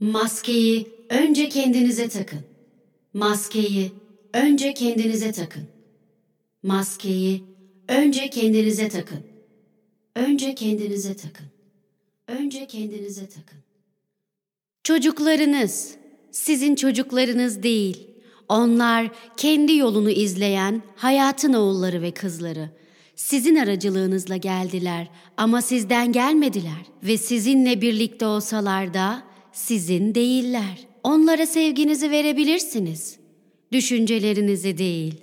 Maskeyi önce kendinize takın. Maskeyi önce kendinize takın. Maskeyi önce kendinize takın. Önce kendinize takın. Önce kendinize takın. Çocuklarınız sizin çocuklarınız değil. Onlar kendi yolunu izleyen hayatın oğulları ve kızları. Sizin aracılığınızla geldiler ama sizden gelmediler ve sizinle birlikte olsalar da sizin değiller. Onlara sevginizi verebilirsiniz. Düşüncelerinizi değil.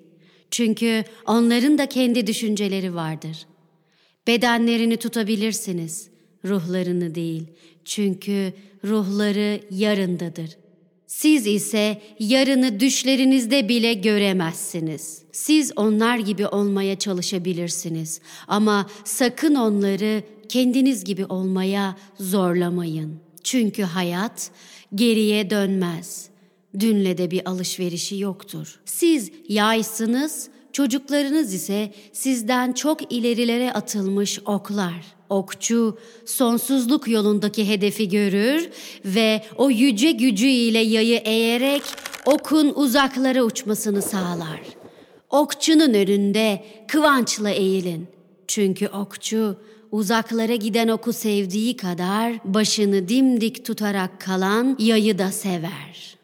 Çünkü onların da kendi düşünceleri vardır. Bedenlerini tutabilirsiniz, ruhlarını değil. Çünkü ruhları yarındadır. Siz ise yarını düşlerinizde bile göremezsiniz. Siz onlar gibi olmaya çalışabilirsiniz ama sakın onları kendiniz gibi olmaya zorlamayın. Çünkü hayat geriye dönmez. Dünle de bir alışverişi yoktur. Siz yaysınız, çocuklarınız ise sizden çok ilerilere atılmış oklar. Okçu sonsuzluk yolundaki hedefi görür ve o yüce gücüyle yayı eğerek okun uzaklara uçmasını sağlar. Okçunun önünde kıvançla eğilin. Çünkü okçu uzaklara giden oku sevdiği kadar başını dimdik tutarak kalan yayı da sever.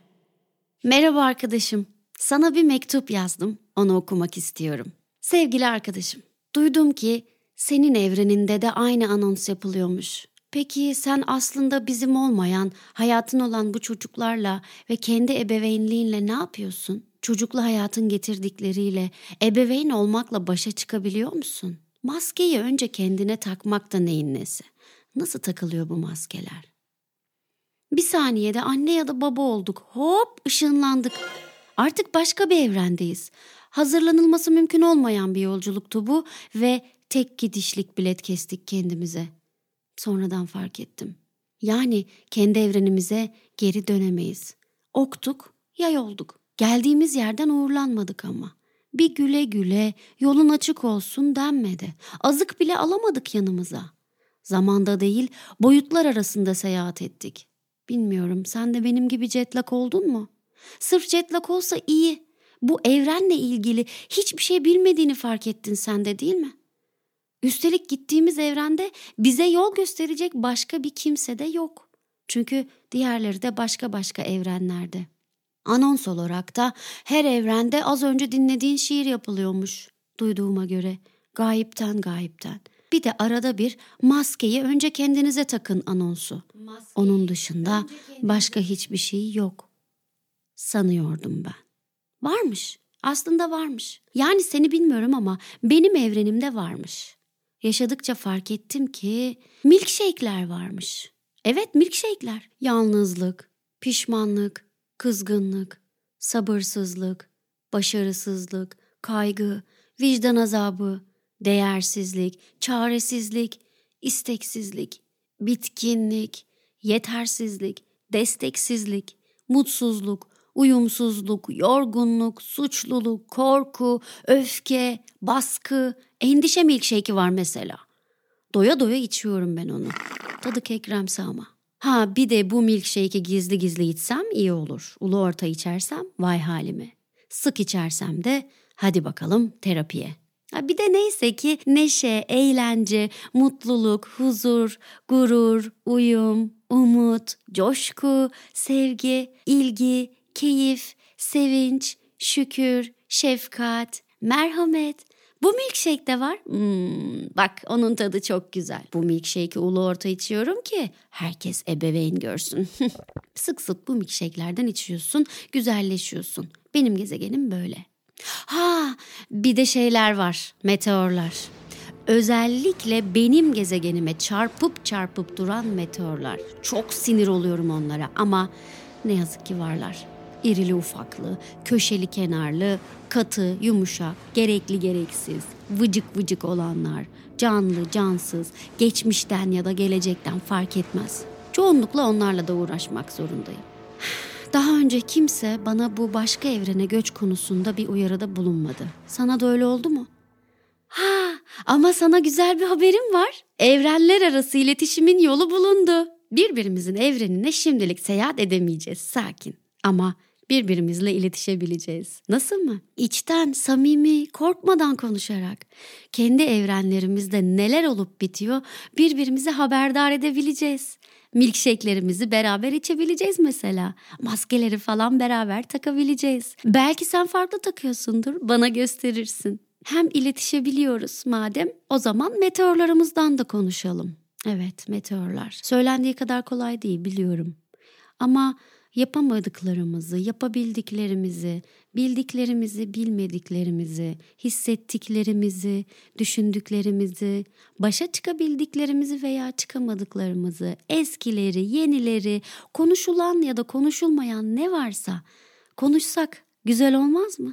Merhaba arkadaşım. Sana bir mektup yazdım. Onu okumak istiyorum. Sevgili arkadaşım, duydum ki senin evreninde de aynı anons yapılıyormuş. Peki sen aslında bizim olmayan, hayatın olan bu çocuklarla ve kendi ebeveynliğinle ne yapıyorsun? Çocuklu hayatın getirdikleriyle ebeveyn olmakla başa çıkabiliyor musun? Maskeyi önce kendine takmak da neyin nesi? Nasıl takılıyor bu maskeler? Bir saniyede anne ya da baba olduk. Hop ışınlandık. Artık başka bir evrendeyiz. Hazırlanılması mümkün olmayan bir yolculuktu bu ve tek gidişlik bilet kestik kendimize. Sonradan fark ettim. Yani kendi evrenimize geri dönemeyiz. Oktuk, yay olduk. Geldiğimiz yerden uğurlanmadık ama. Bir güle güle yolun açık olsun denmedi. Azık bile alamadık yanımıza. Zamanda değil boyutlar arasında seyahat ettik. Bilmiyorum sen de benim gibi cetlak oldun mu? Sırf cetlak olsa iyi. Bu evrenle ilgili hiçbir şey bilmediğini fark ettin sen de değil mi? Üstelik gittiğimiz evrende bize yol gösterecek başka bir kimse de yok. Çünkü diğerleri de başka başka evrenlerde. Anons olarak da her evrende az önce dinlediğin şiir yapılıyormuş. Duyduğuma göre gayipten gayipten. Bir de arada bir maskeyi önce kendinize takın anonsu. Maskeyi Onun dışında başka hiçbir şey yok. Sanıyordum ben. Varmış. Aslında varmış. Yani seni bilmiyorum ama benim evrenimde varmış. Yaşadıkça fark ettim ki milkshake'ler varmış. Evet milkshake'ler. Yalnızlık, pişmanlık, kızgınlık, sabırsızlık, başarısızlık, kaygı, vicdan azabı, değersizlik, çaresizlik, isteksizlik, bitkinlik, yetersizlik, desteksizlik, mutsuzluk, uyumsuzluk, yorgunluk, suçluluk, korku, öfke, baskı, endişe milkshake'i var mesela. Doya doya içiyorum ben onu. Tadı kekremsi ama. Ha bir de bu milkshake'i gizli gizli içsem iyi olur. Ulu orta içersem vay halime. Sık içersem de hadi bakalım terapiye. Ha bir de neyse ki neşe, eğlence, mutluluk, huzur, gurur, uyum, umut, coşku, sevgi, ilgi, keyif, sevinç, şükür, şefkat, merhamet. Bu milkshake de var. Hmm, bak onun tadı çok güzel. Bu milkshake'i ulu orta içiyorum ki herkes ebeveyn görsün. sık sık bu milkshake'lerden içiyorsun, güzelleşiyorsun. Benim gezegenim böyle. Ha, bir de şeyler var. Meteorlar. Özellikle benim gezegenime çarpıp çarpıp duran meteorlar. Çok sinir oluyorum onlara ama ne yazık ki varlar irili ufaklı, köşeli kenarlı, katı, yumuşak, gerekli gereksiz, vıcık vıcık olanlar, canlı, cansız, geçmişten ya da gelecekten fark etmez. Çoğunlukla onlarla da uğraşmak zorundayım. Daha önce kimse bana bu başka evrene göç konusunda bir uyarıda bulunmadı. Sana da öyle oldu mu? Ha, ama sana güzel bir haberim var. Evrenler arası iletişimin yolu bulundu. Birbirimizin evrenine şimdilik seyahat edemeyeceğiz. Sakin. Ama birbirimizle iletişebileceğiz. Nasıl mı? İçten, samimi, korkmadan konuşarak. Kendi evrenlerimizde neler olup bitiyor birbirimizi haberdar edebileceğiz. Milkshake'lerimizi beraber içebileceğiz mesela. Maskeleri falan beraber takabileceğiz. Belki sen farklı takıyorsundur, bana gösterirsin. Hem iletişebiliyoruz madem o zaman meteorlarımızdan da konuşalım. Evet meteorlar. Söylendiği kadar kolay değil biliyorum. Ama yapamadıklarımızı, yapabildiklerimizi, bildiklerimizi, bilmediklerimizi, hissettiklerimizi, düşündüklerimizi, başa çıkabildiklerimizi veya çıkamadıklarımızı, eskileri, yenileri, konuşulan ya da konuşulmayan ne varsa konuşsak güzel olmaz mı?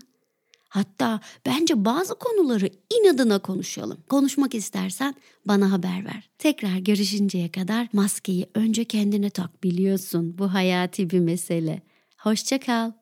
Hatta bence bazı konuları inadına konuşalım. Konuşmak istersen bana haber ver. Tekrar görüşünceye kadar maskeyi önce kendine tak biliyorsun. Bu hayati bir mesele. Hoşça kal.